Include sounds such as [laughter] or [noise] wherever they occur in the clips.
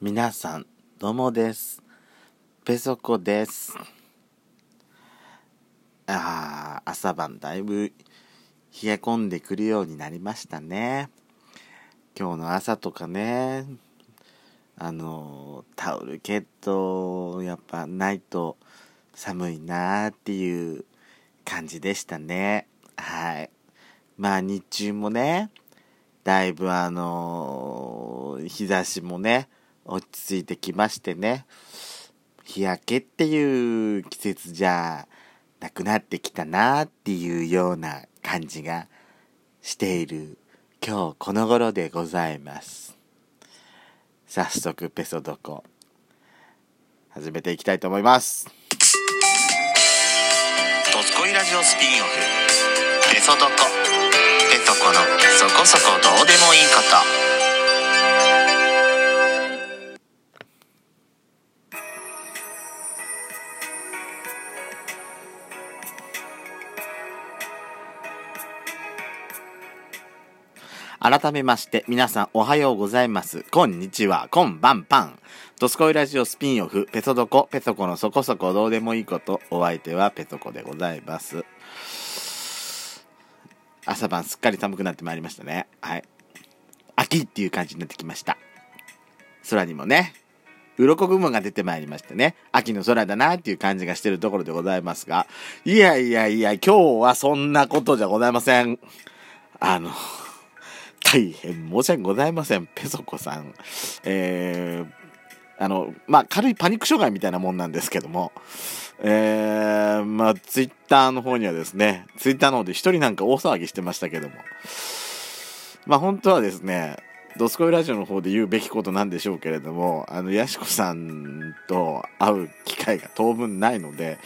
皆さん、どうもです。ペソコです。あー朝晩だいぶ冷え込んでくるようになりましたね。今日の朝とかね、あの、タオルケット、やっぱないと寒いなーっていう感じでしたね。はい。まあ日中もね、だいぶあの日差しもね、落ち着いてきましてね、日焼けっていう季節じゃなくなってきたなっていうような感じがしている今日この頃でございます。早速ペソドコ。始めていきたいと思います。ドスコイラジオスピンオフ。ペソドコ。ペソコのそこそこどうでもいいこと。改めまして皆さんおはようございます。こんにちは、こんばんぱん。ドスコイラジオスピンオフ、ペソドコ、ペソコのそこそこどうでもいいこと、お相手はペソコでございます。朝晩すっかり寒くなってまいりましたね。はい。秋っていう感じになってきました。空にもね、鱗雲が出てまいりましてね、秋の空だなっていう感じがしてるところでございますが、いやいやいや、今日はそんなことじゃございません。あの、大変申し訳ございません。ペソコさん。えー、あの、まあ、軽いパニック障害みたいなもんなんですけども、えー、まあ、ツイッターの方にはですね、ツイッターの方で一人なんか大騒ぎしてましたけども、まあ、本当はですね、ドスコイラジオの方で言うべきことなんでしょうけれども、あの、ヤシコさんと会う機会が当分ないので、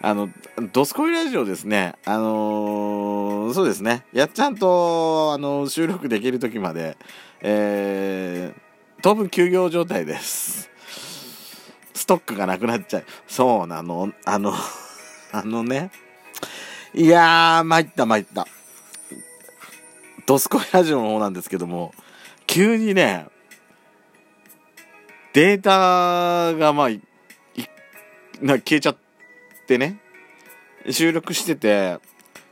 あの、ドスコイラジオですね、あのーそうですね、やっちゃんと、あの、収録できる時まで、えー、当分休業状態です。ストックがなくなっちゃう。そうなの、あの、あのね、いやー、参った参った。ドスコイラジオの方なんですけども、急にね、データがまあ、な消えちゃってね、収録してて、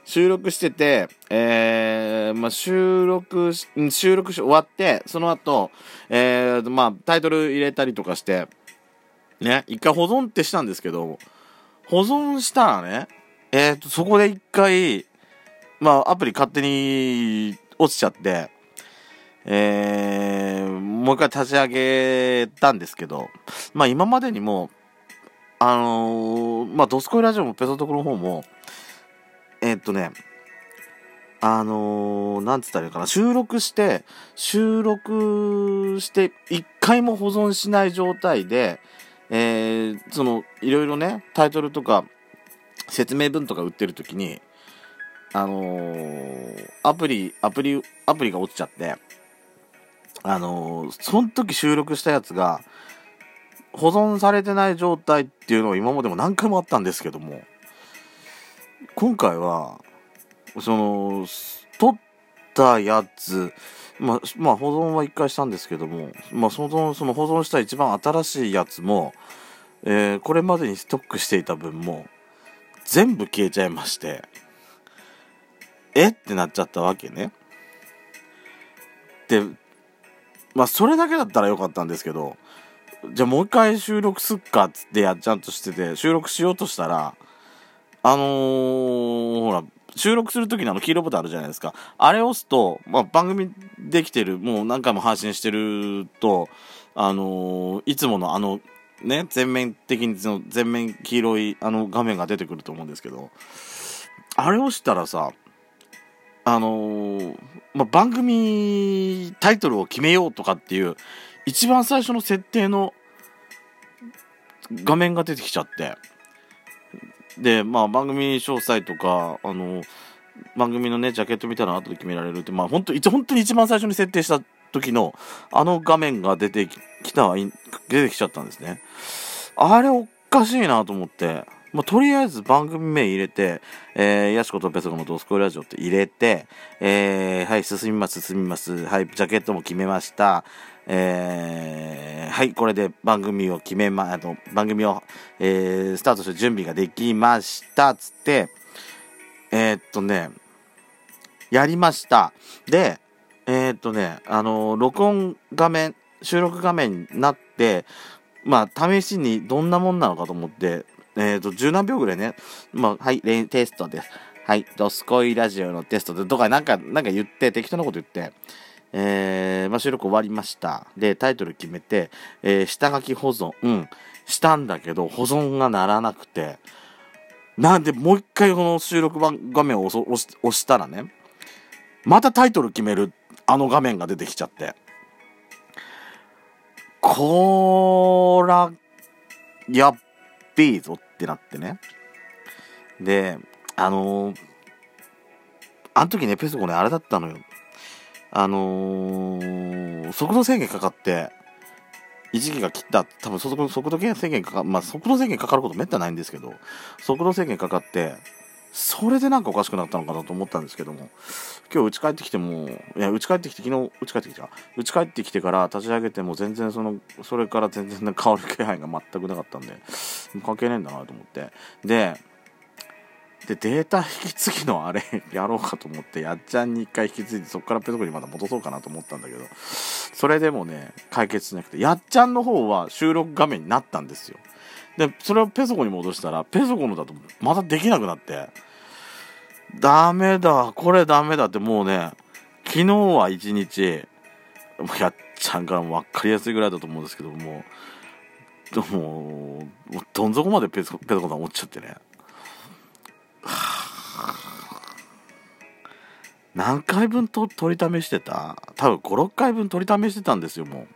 収録してて、えー、まあ、収録し、収録し終わって、その後、えー、まあ、タイトル入れたりとかして、ね、一回保存ってしたんですけど、保存したらね、えーと、そこで一回、まあ、アプリ勝手に落ちちゃって、えー、もう一回立ち上げたんですけど、まあ今までにも、あのーまあドスコイラジオもペソトコの方も、えーっとね、あのーなんつったらいいかな、収録して、収録して、一回も保存しない状態で、えーその、いろいろね、タイトルとか、説明文とか売ってる時に、あのーアプリ、アプリ、アプリが落ちちゃって、あのーその時収録したやつが、保存されてない状態っていうのは今までも何回もあったんですけども、今回は、その、撮ったやつ、まあ、まあ、保存は一回したんですけども、まあ、その、その保存した一番新しいやつも、えーこれまでにストックしていた分も、全部消えちゃいまして、え？ってなっちゃったわけね。で、まあ、それだけだったらよかったんですけど、じゃあもう一回収録すっかってやっちゃんとしてて、収録しようとしたら、あのーほら、収録するときにあの黄色ボタンあるじゃないですか。あれ押すと、まあ、番組できてる、もう何回も配信してると、あのーいつものあの、ね、全面的にその全面黄色いあの画面が出てくると思うんですけど、あれ押したらさ、あのーまあ、番組タイトルを決めようとかっていう、一番最初の設定の画面が出てきちゃって、で、まあ、番組詳細とか、あの、番組のね、ジャケット見たら後で決められるって、まあ、本当一本当に一番最初に設定した時の、あの画面が出てきた、出てきちゃったんですね。あれおかしいなと思って、まあ、とりあえず番組名入れて、えー、ヤシコとペソコのドスコイラジオって入れて、えー、はい、進みます、進みます。はい、ジャケットも決めました。えはい、これで番組を決めま、あの、番組を、えー、スタートする準備ができました、つって、えー、っとね、やりました。で、えー、っとね、あの録音画面、収録画面になって、まあ、試しにどんなもんなのかと思って、えー、と、十何秒ぐらいね、まあ、はい、レテストです。はい、ドスコイラジオのテストで、とか、なんか、なんか言って、適当なこと言って、えーまあ、収録終わりました。で、タイトル決めて、えー下書き保存、うん、したんだけど、保存がならなくて、なんで、もう一回この収録版画面を押押し押したらね、またタイトル決める、あの画面が出てきちゃって。こら、やっべえぞってなってね。で、あのーあの時ね、ペソコね、あれだったのよ。あのー速度制限かかって、1ギガ切った、多分速度速度制限かか、まあ速度制限かかることめったないんですけど、速度制限かかって、それでなんかおかしくなったのかなと思ったんですけども、今日家帰ってきても、いや、家帰ってきて、昨日家帰ってきた。家帰ってきてから立ち上げても全然その、それから全然変わる気配が全くなかったんで、関係ねえんだなと思って。で、で、データ引き継ぎのあれ [laughs] やろうかと思って、やっちゃんに一回引き継いで、そこからペソコにまた戻そうかなと思ったんだけど、それでもね、解決しなくて、やっちゃんの方は収録画面になったんですよ。で、それをペソコに戻したら、ペソコのだとまたできなくなって、ダメだ、これダメだってもうね、昨日は一日、やっちゃんからも分かりやすいぐらいだと思うんですけども、う、どん底までペソペソコさん落ちちゃってね。何回分と取り試してた？多分5、6回分取り試してたんですよ、もう。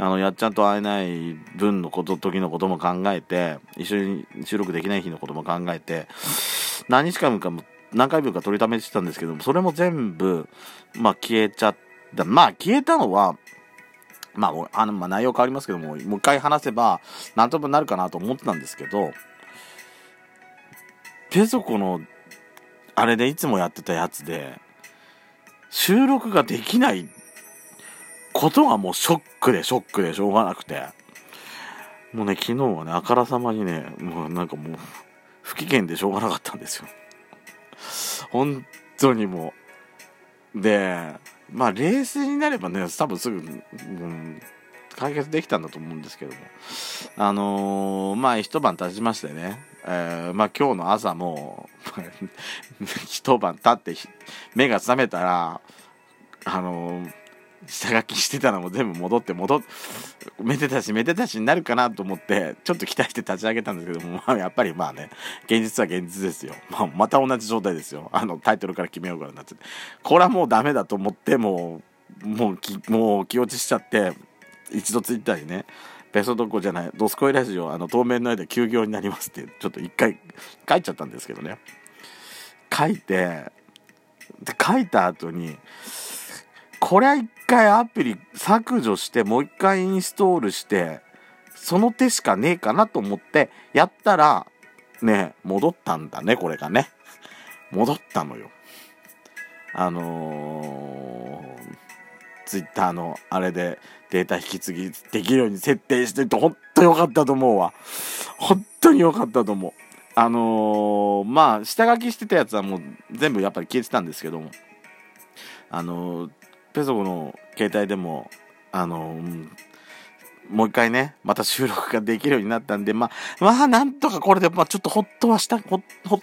あの、やっちゃんと会えない分のこと、時のことも考えて、一緒に収録できない日のことも考えて、何日間かも、何回分か取り試してたんですけども、それも全部、まあ消えちゃった。まあ消えたのは、まあ、あの、まあ内容変わりますけども、もう一回話せば、なんともなるかなと思ってたんですけど、ペソコの、あれでいつもやってたやつで、収録ができないことがもうショックでショックでしょうがなくて、もうね、昨日はね、あからさまにね、もうなんかもう、不機嫌でしょうがなかったんですよ。本当にもう。で、まあ冷静になればね、多分すぐ、うん、解決できたんだと思うんですけども。あのーまあ一晩経ちましてね、えーまあ今日の朝も、[laughs] 一晩経って目が覚めたら、あのー下書きしてたのも全部戻って戻ってめでたしめでたしになるかなと思ってちょっと期待して立ち上げたんですけども、[laughs] まあ、やっぱりまあね現実は現実ですよ、まあ、また同じ状態ですよ。あのタイトルから決めようかなって。これはもうダメだと思ってもうもうきもう気落ちしちゃって一度ツイッターにねベソドコじゃないドスコイラジオあの当面の間休業になりますってちょっと一回書いちゃったんですけどね。書いてで書いた後にこれは一回アプリ削除してもう一回インストールしてその手しかねえかなと思ってやったらね戻ったんだねこれがね。戻ったのよ。あのー、ツイッターのあれでデータ引き継ぎできるように設定してると本当よかったと思うわ。本当によかったと思う。あのー、まあ下書きしてたやつはもう全部やっぱり消えてたんですけども。あのーペソコの携帯でも、あのもう一回ね、また収録ができるようになったんで、まあ、まあ、なんとかこれで、まあ、ちょっとほっとはした、ほほっ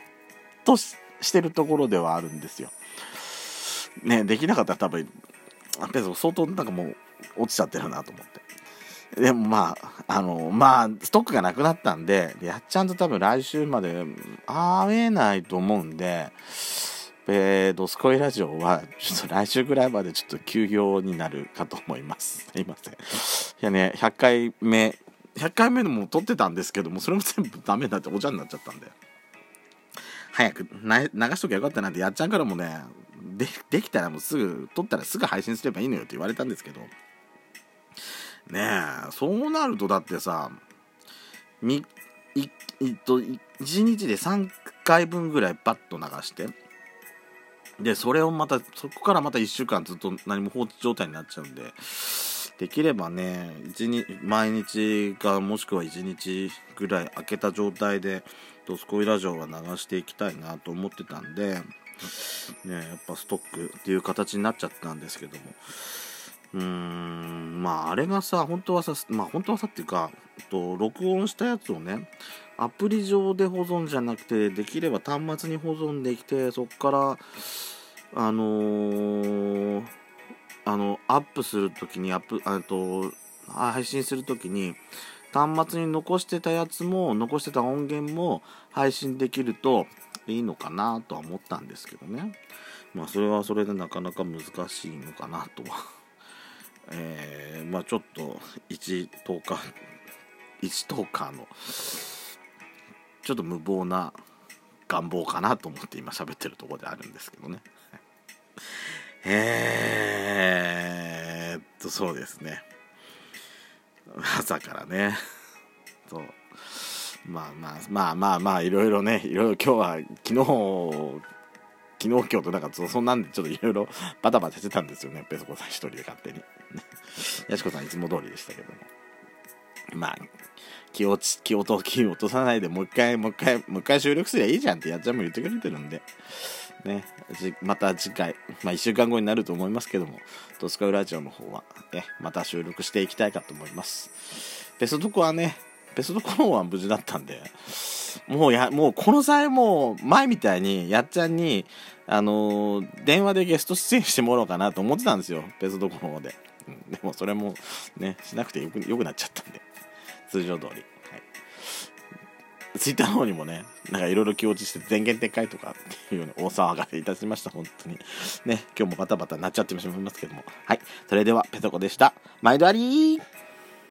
としてるところではあるんですよ。ね、できなかったら多分、ペソコ相当なんかもう落ちちゃってるなと思って。でもまあ、あの、まあ、ストックがなくなったんで、やっちゃんと多分来週まで会えないと思うんで、えー、ドスコイラジオは、ちょっと来週ぐらいまでちょっと休業になるかと思います。[laughs] すいません。いやね、100回目、100回目のも撮ってたんですけども、それも全部ダメになってお茶になっちゃったんで。早く流しときゃよかったなって、やっちゃんからもね、でできたらもうすぐ、撮ったらすぐ配信すればいいのよって言われたんですけど、ねえ、そうなるとだってさ、み、い、いと、1日で3回分ぐらいバッと流して、で、それをまた、そこからまた1週間ずっと何も放置状態になっちゃうんで、できればね一日毎日かもしくは1日ぐらい開けた状態で「ドスコイラジオ」は流していきたいなと思ってたんで、ね、やっぱストックっていう形になっちゃったんですけども。うーんまああれがさ本当はさまあ本当はさっていうかと録音したやつをねアプリ上で保存じゃなくてできれば端末に保存できてそこからあのー、あのアップするときにアップあと配信するときに端末に残してたやつも残してた音源も配信できるといいのかなとは思ったんですけどね。まあそれはそれでなかなか難しいのかなとは。[laughs] えー、まあちょっと1トーカー1トーカーのちょっと無謀な願望かなと思って今喋ってるところであるんですけどね。えーっとそうですね。朝からね。そう。まあまあまあまあまあいろいろねいろいろ今日は昨日昨日今日となんかそんなんでちょっといろいろ [laughs] バタバタしてたんですよね。ペソコさん一人で勝手に。やしこさんいつも通りでしたけども。まあ気を気をと気落とさないでもう一回もう一回もう一回収録すりゃいいじゃんってやっちゃんも言ってくれてるんでねまた次回まあ1週間後になると思いますけどもトスカウラジオの方はねまた収録していきたいかと思いますベストトコはねベストトコは無事だったんでもうや、もうこの際もう前みたいにやっちゃんに、あのー、電話でゲスト出演してもらおうかなと思ってたんですよ。別のところで。うん、でもそれもね、しなくてよくよくなっちゃったんで。通常通り。はい。ツイッターの方にもね、なんかいろいろ気落ちして全言撤回とかっていうように大騒がせいたしました。本当に。ね、今日もバタバタなっちゃってしまいますけども。はい。それでは、ペソコでした。毎度ありー